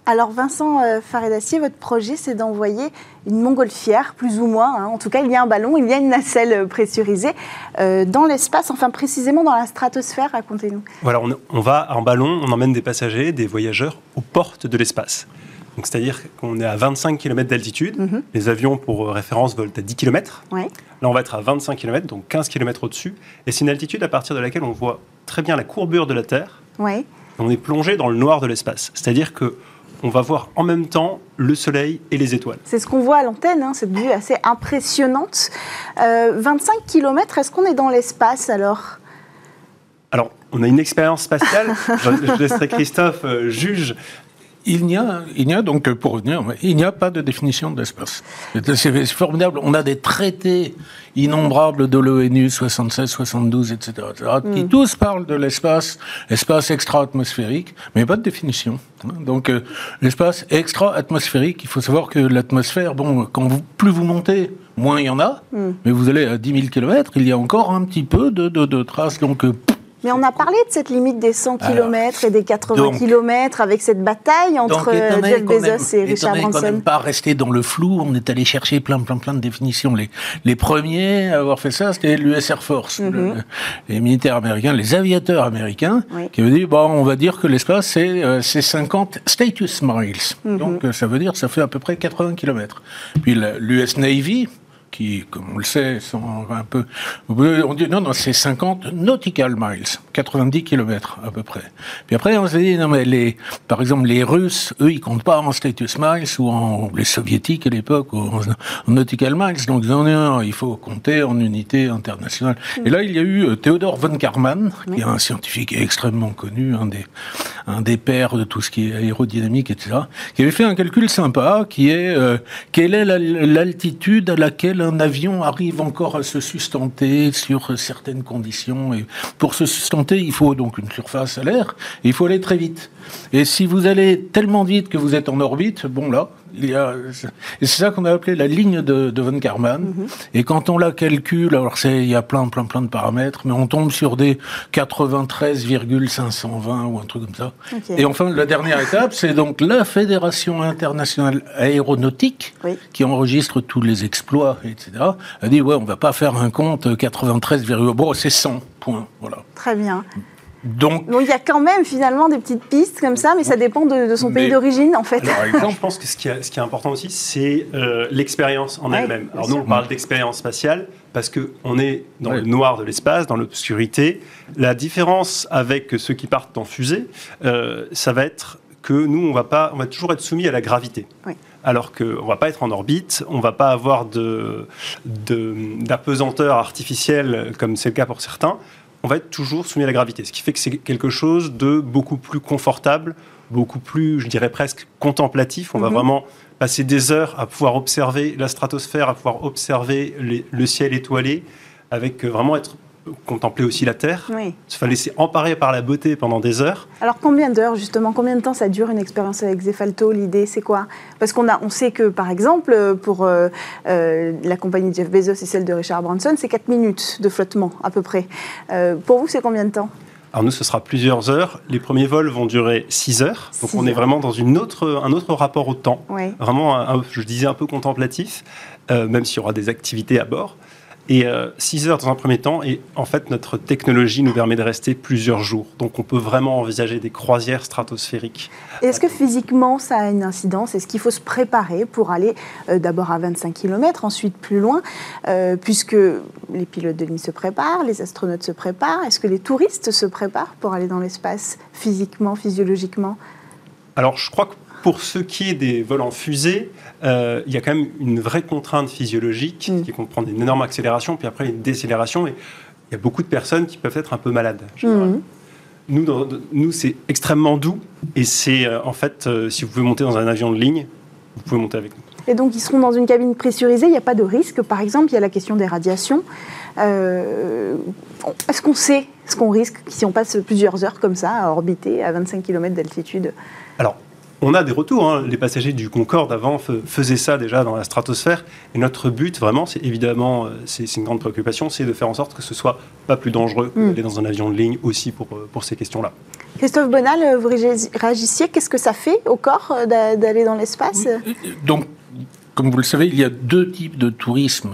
alors Vincent euh, Faredassier, votre projet, c'est d'envoyer une montgolfière, plus ou moins. Hein. En tout cas, il y a un ballon, il y a une nacelle euh, pressurisée euh, dans l'espace, enfin précisément dans la stratosphère. Racontez-nous. Voilà, on, va en ballon, on emmène des passagers, des voyageurs aux portes de l'espace. C'est-à-dire qu'on est à 25 km d'altitude. Mhm. Les avions, pour référence, volent à 10 km. Là, on va être à 25 km, donc 15 km au-dessus. Et c'est une altitude à partir de laquelle on voit très bien la courbure de la Terre. On est plongé dans le noir de l'espace. C'est-à-dire que on va voir en même temps le soleil et les étoiles. C'est ce qu'on voit à l'antenne, hein, cette vue assez impressionnante. 25 euh, km, est-ce qu'on est dans l'espace alors? Alors, on a une expérience spatiale. je, laisserai Christophe euh, juge il n'y a, il n'y a donc, pour revenir, il n'y a pas de définition de l'espace. C'est formidable. On a des traités innombrables de l'ONU, 76, 72, etc., qui mm. tous parlent de l'espace, espace extra-atmosphérique, mais pas de définition. Donc, euh, l'espace extra-atmosphérique, il faut savoir que l'atmosphère, bon, quand vous, plus vous montez, moins il y en a, mm. mais vous allez à 10 000 km, il y a encore un petit peu de, de, de traces. Donc, euh, mais on a parlé de cette limite des 100 km et des 80 km avec cette bataille entre Jeff Bezos et Richard Branson. On n'est pas resté dans le flou, on est allé chercher plein, plein, plein de définitions. Les, les premiers à avoir fait ça, c'était l'US Air Force, mhm. les militaires américains, les aviateurs américains, qui avaient dit, bon, on va dire que l'espace, c'est 50 euh, status miles. Mhm. Donc, euh, ça veut dire, ça fait à peu près 80 km. Puis l'US Navy, qui, comme on le sait, sont un peu... On dit, non, non, c'est 50 nautical miles, 90 km à peu près. Puis après, on s'est dit, non, mais les, par exemple, les Russes, eux, ils comptent pas en status miles ou en... Les Soviétiques à l'époque, en, nautical miles. Donc, non, non, il faut compter en unité internationale. Et là, il y a eu euh, Theodor von Karman, qui est un scientifique extrêmement connu, un des, un des pères de tout ce qui est aérodynamique, etc., qui avait fait un calcul sympa, qui est, euh, quelle est l'altitude à laquelle un avion arrive encore à se sustenter sur certaines conditions. Et pour se sustenter, il faut donc une surface à l'air, il faut aller très vite. Et si vous allez tellement vite que vous êtes en orbite, bon là, il y a, et c'est ça qu'on a appelé la ligne de, de Von Karman. Mhm. Et quand on la calcule, alors c'est, il y a plein, plein, plein de paramètres, mais on tombe sur des 93,520 ou un truc comme ça. Et enfin, la dernière étape, c'est donc la Fédération internationale aéronautique qui enregistre tous les exploits, etc. A dit ouais, on va pas faire un compte 93, bon, c'est 100 points, voilà. Très bien. Donc, il y a quand même finalement des petites pistes comme ça, mais ça dépend de, son pays d'origine en fait. Alors, je pense que ce qui, est, ce qui est important aussi, c'est euh, l'expérience en elle-même. Alors nous, on parle d'expérience spatiale parce qu'on est dans le noir de l'espace, dans l'obscurité. La différence avec ceux qui partent en fusée, euh, ça va être que nous, on va, pas, on va toujours être soumis à la gravité. Alors qu'on ne va pas être en orbite, on ne va pas avoir d'apesanteur de, artificielle comme c'est le cas pour certains on va être toujours soumis à la gravité. Ce qui fait que c'est quelque chose de beaucoup plus confortable, beaucoup plus, je dirais presque contemplatif. On va mhm. vraiment passer des heures à pouvoir observer la stratosphère, à pouvoir observer le ciel étoilé, avec vraiment être contempler aussi la Terre, oui. se laisser emparer par la beauté pendant des heures. Alors combien d'heures justement? Combien de temps ça dure une expérience avec Zefalto L'idée c'est quoi? Parce qu'on a, on sait que par exemple pour euh, euh, la compagnie Jeff Bezos et celle de Richard Branson, c'est 4 minutes de flottement à peu près. Euh, pour vous c'est combien de temps? Alors nous, ce sera plusieurs heures. Les premiers vols vont durer 6 heures. Donc on est vraiment dans une autre, un autre rapport au temps. Vraiment, je disais, un peu contemplatif, même s'il y aura des activités à bord. Et 6 heures dans un premier temps, et en fait, notre technologie nous permet de rester plusieurs jours. Donc, on peut vraiment envisager des croisières stratosphériques. Est-ce que physiquement, ça a une incidence? Est-ce qu'il faut se préparer pour aller d'abord à 25 km, ensuite plus loin, puisque les pilotes de ligne se préparent, les astronautes se préparent? Est-ce que les touristes se préparent pour aller dans l'espace physiquement, physiologiquement? Alors, je crois que pour ce qui est des vols en fusée, euh, il y a quand même une vraie contrainte physiologique mm. qui comprend une énorme accélération, puis après une décélération. Et il y a beaucoup de personnes qui peuvent être un peu malades. Mm. Nous, nous c'est extrêmement doux. Et c'est euh, en fait, euh, si vous pouvez monter dans un avion de ligne, vous pouvez monter avec nous. Et donc, ils seront dans une cabine pressurisée, il n'y a pas de risque. Par exemple, il y a la question des radiations. Est-ce qu'on sait ce qu'on risque si on passe plusieurs heures comme ça à orbiter à 25 km d'altitude? Alors, on a des retours. Hein. Les passagers du Concorde avant faisaient ça déjà dans la stratosphère. Et notre but, vraiment, c'est évidemment, euh, c'est une grande préoccupation, c'est de faire en sorte que ce soit pas plus dangereux hmm. d'aller dans un avion de ligne aussi pour, euh, pour ces questions-là. Christophe Bonal, euh, vous réagissiez. Qu'est-ce que ça fait au corps d'aller dans l'espace? Donc, comme vous le savez, il y a deux types de tourisme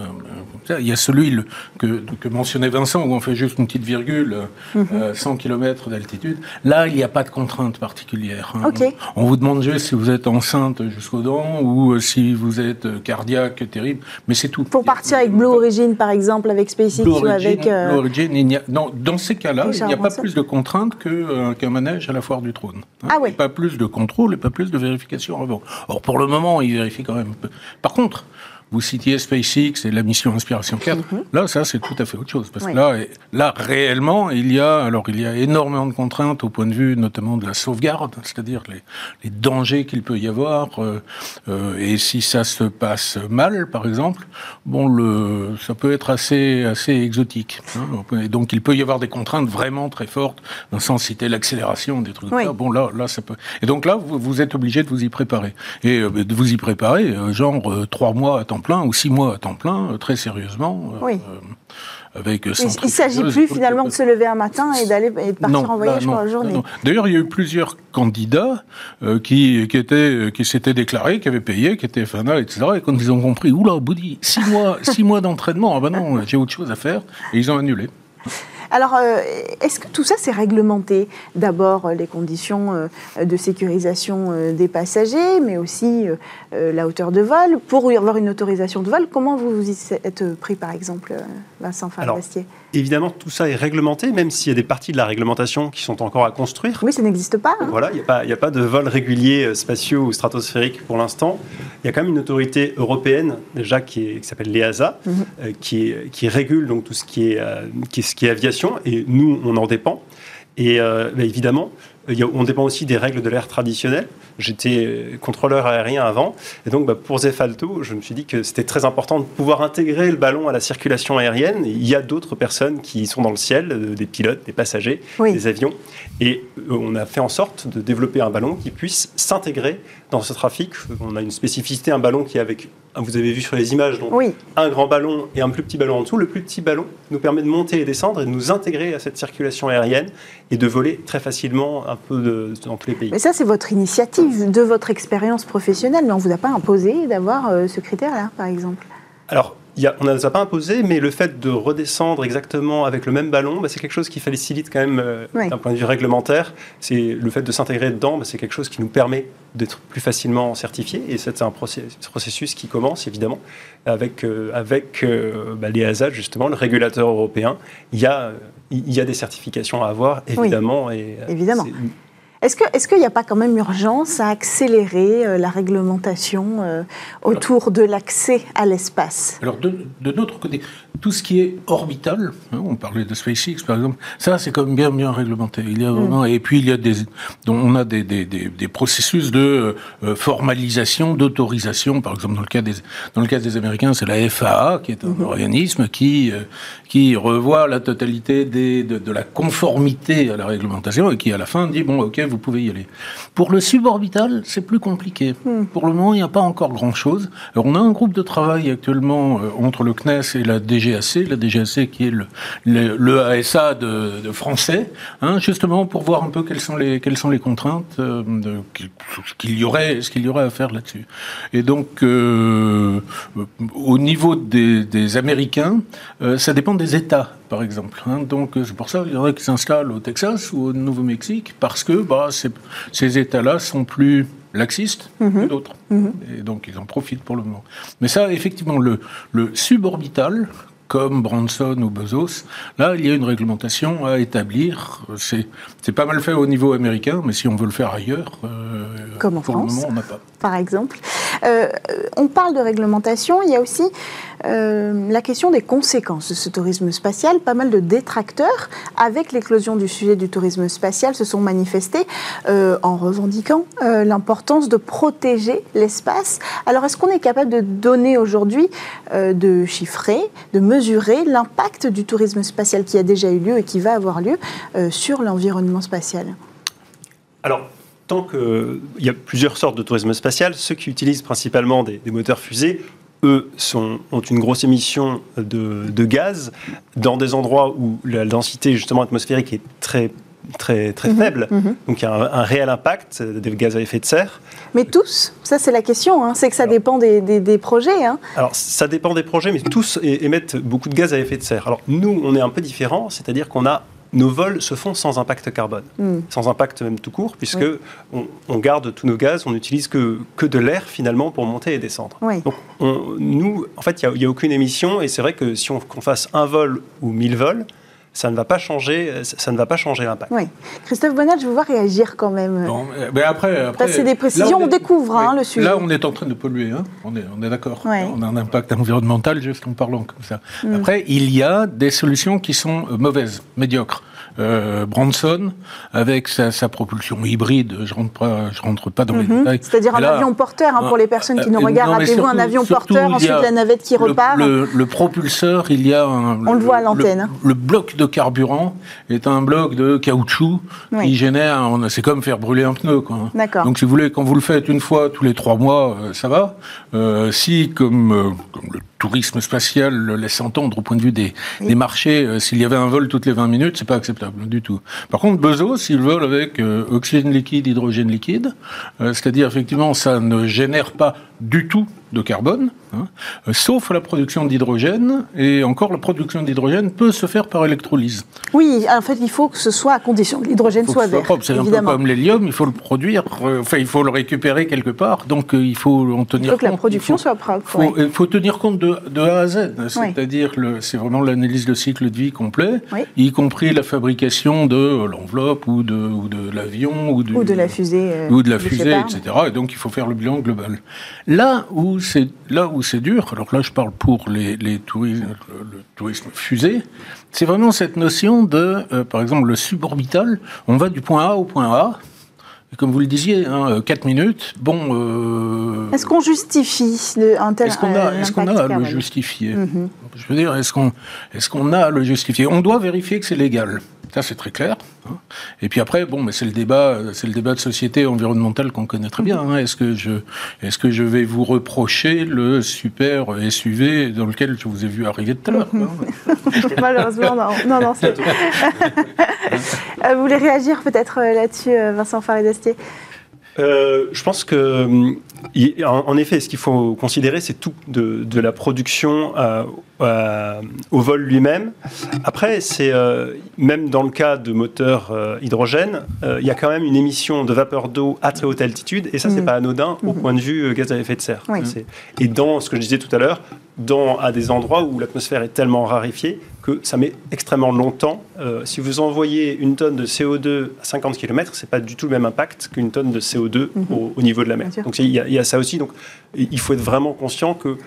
il y a celui que, mentionnait Vincent, où on fait juste une petite virgule, 100 mhm. euh, km d'altitude. Là, il n'y a pas de contrainte particulière. Hein. On, vous demande juste si vous êtes enceinte jusqu'aux dents ou euh, si vous êtes euh, cardiaque terrible, mais c'est tout. Pour partir avec Blue Origin, par exemple, avec SpaceX ou avec... Blue Origin, il non, dans ces cas-là, il n'y a pas plus de contraintes qu'un manège à la foire du trône. Hein. Ah oui. Pas plus de contrôle et pas plus de vérification avant. Or, pour le moment, il vérifie quand même. Par contre, vous citiez SpaceX et la mission Inspiration 4. Mhm. Là, ça, c'est tout à fait autre chose. Parce que là, là, réellement, il y a, alors, il y a énormément de contraintes au point de vue, notamment de la sauvegarde, c'est-à-dire les, les, dangers qu'il peut y avoir. Euh, euh, et si ça se passe mal, par exemple, bon, le, ça peut être assez, assez exotique. Hein. Et donc, il peut y avoir des contraintes vraiment très fortes, dans le sens citer l'accélération, des trucs comme ça. Bon, là, là, ça peut. Et donc là, vous, vous êtes obligé de vous y préparer. Et euh, de vous y préparer, genre, trois mois à temps plein ou six mois à temps plein, euh, très sérieusement. Euh, oui. avec il ne s'agit plus finalement de se lever un matin et d'aller et de partir en voyage pour la journée. D'ailleurs, il y a eu plusieurs candidats euh, qui, qui, étaient, qui s'étaient déclarés, qui avaient payé, qui étaient FANA, etc. Et quand ils ont compris, oula, Boudi, six mois, six mois d'entraînement, ah ben non, j'ai autre chose à faire, et ils ont annulé. Alors, euh, est-ce que tout ça, c'est réglementé D'abord, euh, les conditions euh, de sécurisation des passagers, mais aussi la hauteur de vol? Pour avoir une autorisation de vol, comment vous vous y êtes pris, par exemple, Vincent Fabrestier Évidemment, tout ça est réglementé, même s'il y a des parties de la réglementation qui sont encore à construire. Oui, ça n'existe pas. Hein. Voilà, il n'y a, pas de vol régulier spatiaux ou stratosphérique pour l'instant. Il y a quand même une autorité européenne, déjà, qui, s'appelle l'EASA, mhm. qui, qui, régule donc tout ce qui est, qui, ce qui est aviation et nous, on en dépend. Et euh, bah, évidemment, on dépend aussi des règles de l'air traditionnelles. J'étais contrôleur aérien avant, et donc bah, pour Zefalto, je me suis dit que c'était très important de pouvoir intégrer le ballon à la circulation aérienne. il y a d'autres personnes qui sont dans le ciel, euh, des pilotes, des passagers, des avions, et euh, on a fait en sorte de développer un ballon qui puisse s'intégrer dans ce trafic. On a une spécificité, un ballon qui est avec, vous avez vu sur les images, donc un grand ballon et un plus petit ballon en dessous. Le plus petit ballon nous permet de monter et descendre et de nous intégrer à cette circulation aérienne et de voler très facilement un peu de, dans tous les pays. Mais ça, c'est votre initiative, de votre expérience professionnelle, mais on ne vous a pas imposé d'avoir euh, ce critère-là, par exemple Alors, on ne nous a pas imposé, mais le fait de redescendre exactement avec le même ballon, bah, c'est quelque chose qui facilite quand même euh, d'un point de vue réglementaire. C'est le fait de s'intégrer dedans, bah, c'est quelque chose qui nous permet d'être plus facilement certifié. Et c'est un processus qui commence évidemment avec euh, avec euh, bah, les ASA justement, le régulateur européen. Il y a il y a des certifications à avoir évidemment. Et, évidemment. Est-ce qu'il n'y a pas quand même urgence à accélérer euh, la réglementation euh, autour de l'accès à l'espace? Alors, de, notre côté, tout ce qui est orbital, hein, on parlait de SpaceX par exemple, ça c'est quand même bien, bien réglementé. Il y a mm. vraiment, Et puis il y a des, on a des, des, des, processus de euh, formalisation, d'autorisation. Par exemple, dans le cas des, dans le cas des Américains, c'est la FAA, qui est un mm-hmm. organisme qui, qui revoit la totalité des, de, de, la conformité à la réglementation et qui à la fin dit, bon, ok, vous pouvez y aller. Pour le suborbital, c'est plus compliqué. Hmm. Pour le moment, il n'y a pas encore grand-chose. on a un groupe de travail actuellement euh, entre le CNES et la DGA DGAC, la DGAC qui est le, le, ASA de, français, hein, justement pour voir un peu quelles sont les, quelles sont les contraintes euh, qu'il y aurait, ce qu'il y aurait à faire là-dessus. Et donc, euh, au niveau des, des Américains, euh, ça dépend des États par exemple. Hein. Donc c'est pour ça qu'il y en a qui s'installent au Texas ou au Nouveau-Mexique, parce que bah, ces États-là sont plus laxistes que mhm. d'autres. Mhm. Et donc ils en profitent pour le moment. Mais ça, effectivement, le, le suborbital, comme Branson ou Bezos, là, il y a une réglementation à établir. C'est pas mal fait au niveau américain, mais si on veut le faire ailleurs, euh, comme en France, on n'a pas. Par exemple. Euh, on parle de réglementation, il y a aussi euh, la question des conséquences de ce tourisme spatial. Pas mal de détracteurs, avec l'éclosion du sujet du tourisme spatial, se sont manifestés en revendiquant l'importance de protéger l'espace. Alors, est-ce qu'on est capable de donner aujourd'hui, de chiffrer, de mesurer l'impact du tourisme spatial qui a déjà eu lieu et qui va avoir lieu sur l'environnement spatial? Alors, tant qu'il y a plusieurs sortes de tourisme spatial, ceux qui utilisent principalement des, moteurs fusées, eux sont, ont une grosse émission de, gaz dans des endroits où la densité justement atmosphérique est très très très mhm, faible, mhm. donc il y a un, réel impact des gaz à effet de serre. Mais tous, ça c'est la question, hein. c'est que ça dépend des, des, projets. Hein. Alors ça dépend des projets, mais tous émettent beaucoup de gaz à effet de serre. Alors nous, on est un peu différent, c'est-à-dire qu'on a nos vols se font sans impact carbone, hmm. sans impact même tout court, puisque on, garde tous nos gaz, on n'utilise que, que de l'air finalement pour monter et descendre. Donc nous, en fait, il n'y a, aucune émission, et c'est vrai que si on qu'on fasse un vol ou mille vols, ça ne va pas changer, ça ne va pas changer l'impact. Oui. Christophe Bonnat, je veux voir réagir quand même. mais après, après c'est des précisions, on, découvre hein, le sujet. Là, on est en train de polluer, hein. on est, on est d'accord. On a un impact environnemental juste en parlant comme ça. Hmm. Après, il y a des solutions qui sont mauvaises, médiocres. Euh, Branson avec sa, propulsion hybride. Je rentre pas, je rentre pas dans les mhm. détails. C'est-à-dire un avion porteur hein, pour les personnes qui nous euh, regardent. Rappelez-vous un avion porteur, ensuite la navette qui repart. Le, propulseur, il y a un. On le, voit à l'antenne. Hein. Le, bloc de carburant est un bloc de caoutchouc qui génère. C'est comme faire brûler un pneu. D'accord. Donc si vous voulez, quand vous le faites une fois tous les trois mois, euh, ça va. si comme, comme le tourisme spatial le laisse entendre au point de vue des, des marchés. S'il y avait un vol toutes les 20 minutes, c'est pas acceptable du tout. Par contre, Bezos, il vole avec euh, oxygène liquide, hydrogène liquide, euh, c'est-à-dire effectivement, ça ne génère pas du tout de carbone, hein, euh, sauf la production d'hydrogène. Et encore, la production d'hydrogène peut se faire par électrolyse. Oui, en fait, il faut que ce soit à condition que l'hydrogène soit vert. C'est un peu comme l'hélium, il faut le produire, euh, enfin, il faut le récupérer quelque part, donc euh, il faut en tenir compte. Il faut que la production soit propre. Il faut, tenir compte de, A à Z, c'est-à-dire c'est vraiment l'analyse de cycle de vie complet, y compris la fabrication de l'enveloppe ou de, ou de l'avion ou, de la fusée, ou de la fusée, etc. Et donc il faut faire le bilan global. Là où c'est là où c'est dur. Alors là, je parle pour les, tourismes, le, tourisme fusé. C'est vraiment cette notion de, euh, par exemple, le suborbital. On va du point A au point A. Et comme vous le disiez, hein, 4 minutes. Bon. Euh, est-ce qu'on justifie un tel Est-ce qu'on a, est qu'on a à le justifier mhm. Je veux dire, est-ce qu'on est qu'on a à le justifier On doit vérifier que c'est légal. Ça, c'est très clair. Hein. Et puis après, bon, mais c'est le débat, c'est le débat de société environnementale qu'on connaît très bien. Hein. Est-ce que je, est-ce que je vais vous reprocher le super SUV dans lequel je vous ai vu arriver tout à l'heure Malheureusement, non, non, non. Euh, vous voulez réagir peut-être euh, là-dessus, euh, Vincent Faridestier euh, je pense que, en, effet, ce qu'il faut considérer, c'est tout de, la production au vol lui-même. Après, c'est euh, même dans le cas de moteurs euh, hydrogène, il y a quand même une émission de vapeur d'eau à très haute altitude, et ça, c'est mm. pas anodin au mm-hmm. point de vue gaz à effet de serre. Et dans ce que je disais tout à l'heure, dans, à des endroits où l'atmosphère est tellement raréfiée que ça met extrêmement longtemps. Euh, si vous envoyez une tonne de CO2 à 50 km, ce n'est pas du tout le même impact qu'une tonne de CO2 mhm. au, niveau de la mer. Donc il y, y, a ça aussi. Donc il faut être vraiment conscient que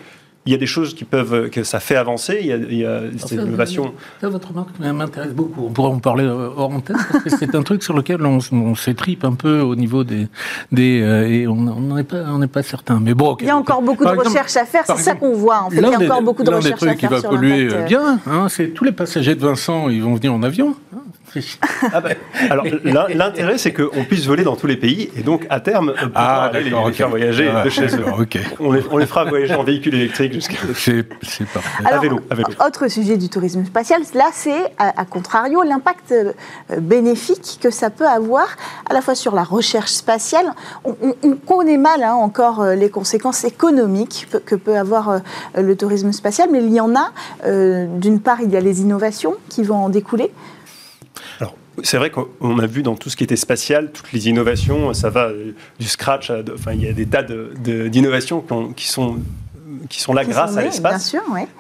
il y a des choses qui peuvent, que ça fait avancer, il y a, il y a cette innovation. votre remarque m'intéresse beaucoup. On pourra en parler hors antenne, parce que c'est un truc sur lequel on, on s'étripe un peu au niveau des. des euh, et on n'en est, pas, on n'est pas certain. Mais bon, il y a encore beaucoup de recherches à faire, c'est ça qu'on voit. En fait. Il y a encore beaucoup de recherches à faire. L'un des trucs qui va polluer bien, hein, c'est tous les passagers de Vincent, ils vont venir en avion. Hein. ah bah, Alors l'intérêt, c'est qu'on puisse voler dans tous les pays et donc à terme pouvoir ah, aller les, faire voyager de chez eux. On, les, on, les, fera voyager en véhicule électrique jusqu'à. C'est parfait. à vélo, Autre sujet du tourisme spatial, là c'est à, contrario l'impact euh, bénéfique que ça peut avoir à la fois sur la recherche spatiale. On, connaît mal hein, encore euh, les conséquences économiques que peut avoir euh, le tourisme spatial, mais il y en a. D'une part, il y a les innovations qui vont en découler. C'est vrai qu'on a vu dans tout ce qui était spatial, toutes les innovations, ça va du scratch, enfin, il y a des tas d'innovations qui sont qui sont là grâce à l'espace.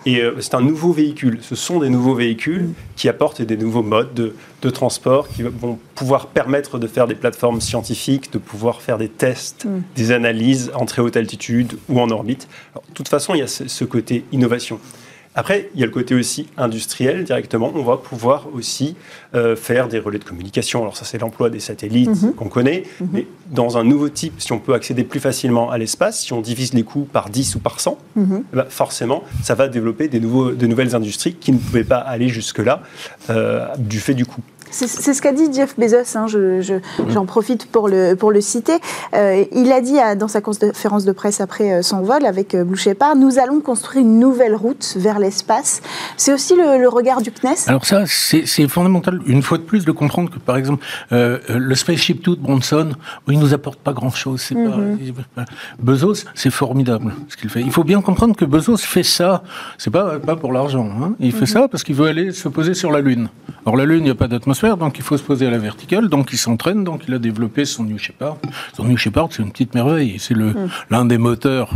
Et euh, c'est un nouveau véhicule. Ce sont des nouveaux véhicules mm. qui apportent des nouveaux modes de, transport, qui vont pouvoir permettre de faire des plateformes scientifiques, de pouvoir faire des tests, mm. des analyses en très haute altitude ou en orbite. de toute façon, il y a ce côté innovation. Après, il y a le côté aussi industriel directement. On va pouvoir aussi euh, faire des relais de communication. Alors ça, c'est l'emploi des satellites mhm. qu'on connaît. Mhm. Mais dans un nouveau type, si on peut accéder plus facilement à l'espace, si on divise les coûts par 10 ou par 100, mhm. eh ben, forcément, ça va développer des nouveaux, de nouvelles industries qui ne pouvaient pas aller jusque-là euh, du fait du coût. C'est ce qu'a dit Jeff Bezos, hein, j'en profite pour le, pour le citer. Euh, il a dit dans sa conférence de presse après euh, son vol avec euh, Blue Shepard, nous allons construire une nouvelle route vers l'espace. C'est aussi le, regard du CNES Alors ça, c'est fondamental, une fois de plus, de comprendre que, par exemple, le Spaceship Two de Bronson, il nous apporte pas grand-chose. Mm-hmm. Bezos, c'est formidable ce qu'il fait. Il faut bien comprendre que Bezos fait ça, c'est pas, pas pour l'argent. Hein. Il fait mm-hmm. ça parce qu'il veut aller se poser sur la Lune. Alors la Lune, il n'y a pas d'atmosphère donc il faut se poser à la verticale, donc il s'entraîne, donc il a développé son New Shepard. Son New Shepard, c'est une petite merveille, c'est le mm. l'un des moteurs,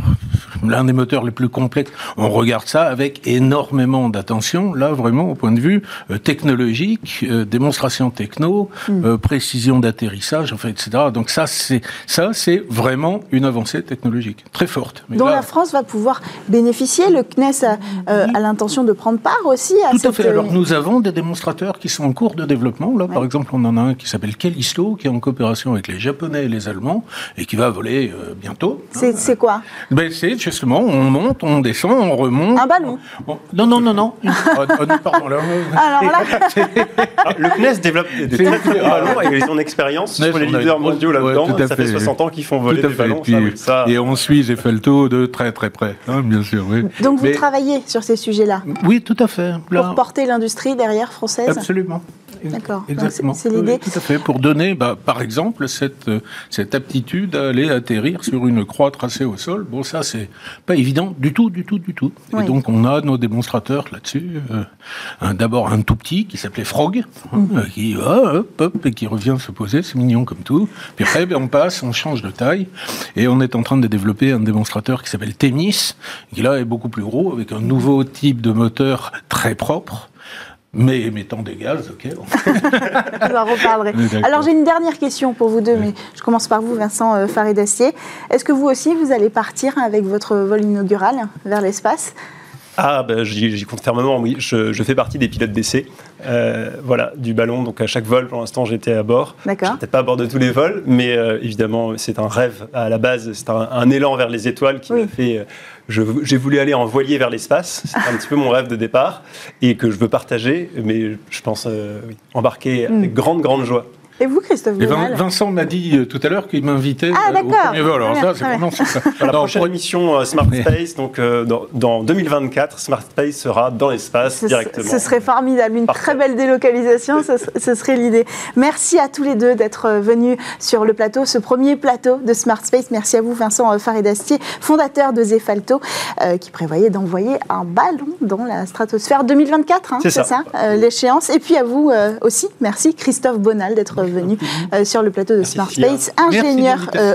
l'un des moteurs les plus complexes. On regarde ça avec énormément d'attention, là vraiment au point de vue euh, technologique, euh, démonstration techno, mm. euh, précision d'atterrissage, enfin etc. Donc ça c'est ça c'est vraiment une avancée technologique très forte. dont la France va pouvoir bénéficier. Le CNES a, l'intention de prendre part aussi à Tout à fait. Alors nous avons des démonstrateurs qui sont en cours de développement Là, par exemple, on en a un qui s'appelle Callisto, qui est en coopération avec les Japonais et les Allemands, et qui va voler euh, bientôt. C'est quoi? Ben, C'est justement, on monte, on descend, on remonte. Un ballon Non, non, non, non. Ah, ah, pardon, là. Alors là... Ah, le CNES développe des très très ballons et ils ont expérience sur les leaders mondiaux là-dedans. ça fait, 60 ans qu'ils font voler des ballons. ça, Et on suit Zeffelto de très très près, hein, bien sûr. Oui. Donc vous travaillez sur ces sujets-là? Oui, tout à fait. Pour porter l'industrie derrière française? Absolument. D'accord. Exactement. C'est l'idée. tout à fait. Pour donner, bah, par exemple, cette, euh, cette aptitude à aller atterrir sur une croix tracée au sol. Bon, ça, c'est pas évident du tout, du tout, du tout. Et donc, on a nos démonstrateurs là-dessus. Euh, D'abord, un tout petit qui s'appelait Frog, hein, mhm. euh, qui hop, hop, et qui revient se poser. C'est mignon comme tout. Puis après, ben, on passe, on change de taille. Et on est en train de développer un démonstrateur qui s'appelle Témis, qui là est beaucoup plus gros, avec un nouveau type de moteur très propre mais émettant des gaz, ok. On en reparlerai. Alors j'ai une dernière question pour vous deux, mais je commence par vous, Vincent euh, Farid-Astier. Est-ce que vous aussi, vous allez partir avec votre vol inaugural vers l'espace? Ah, ben, j'y compte fermement, oui. Je, fais partie des pilotes d'essai euh, voilà, du ballon. Donc, à chaque vol, pour l'instant, j'étais à bord. D'accord. J'étais pas à bord de tous les vols, mais euh, évidemment, c'est un rêve à la base. C'est un, élan vers les étoiles qui m'a fait j'ai voulu aller en voilier vers l'espace. C'est un petit peu mon rêve de départ et que je veux partager, mais je pense euh, embarquer avec hmm. grande, grande joie. Et vous, Christophe et Vincent m'a dit euh, tout à l'heure qu'il m'invitait ah, euh, au premier vol. Alors ça, c'est vraiment ça. la prochaine émission euh, Smart Space, donc dans, 2024, Smart Space sera dans l'espace directement. Ce serait formidable, une très belle délocalisation, ce, serait l'idée. Merci à tous les deux d'être venus sur le plateau, ce premier plateau de Smart Space. Merci à vous, Vincent Faridastier, fondateur de Zefalto, qui prévoyait d'envoyer un ballon dans la stratosphère 2024, hein, c'est ça, l'échéance. Et puis à vous aussi, merci Christophe Bonal d'être venu euh, sur le plateau de Smart Space, ingénieur euh,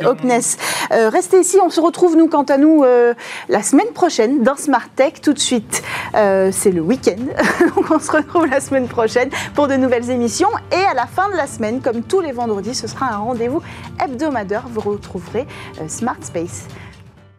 euh, restez ici, on se retrouve nous quant à nous euh, la semaine prochaine dans Smart Tech. Tout de suite, c'est le week-end, donc on se retrouve la semaine prochaine pour de nouvelles émissions. Et à la fin de la semaine, comme tous les vendredis, ce sera un rendez-vous hebdomadaire. Vous retrouverez Smart Space.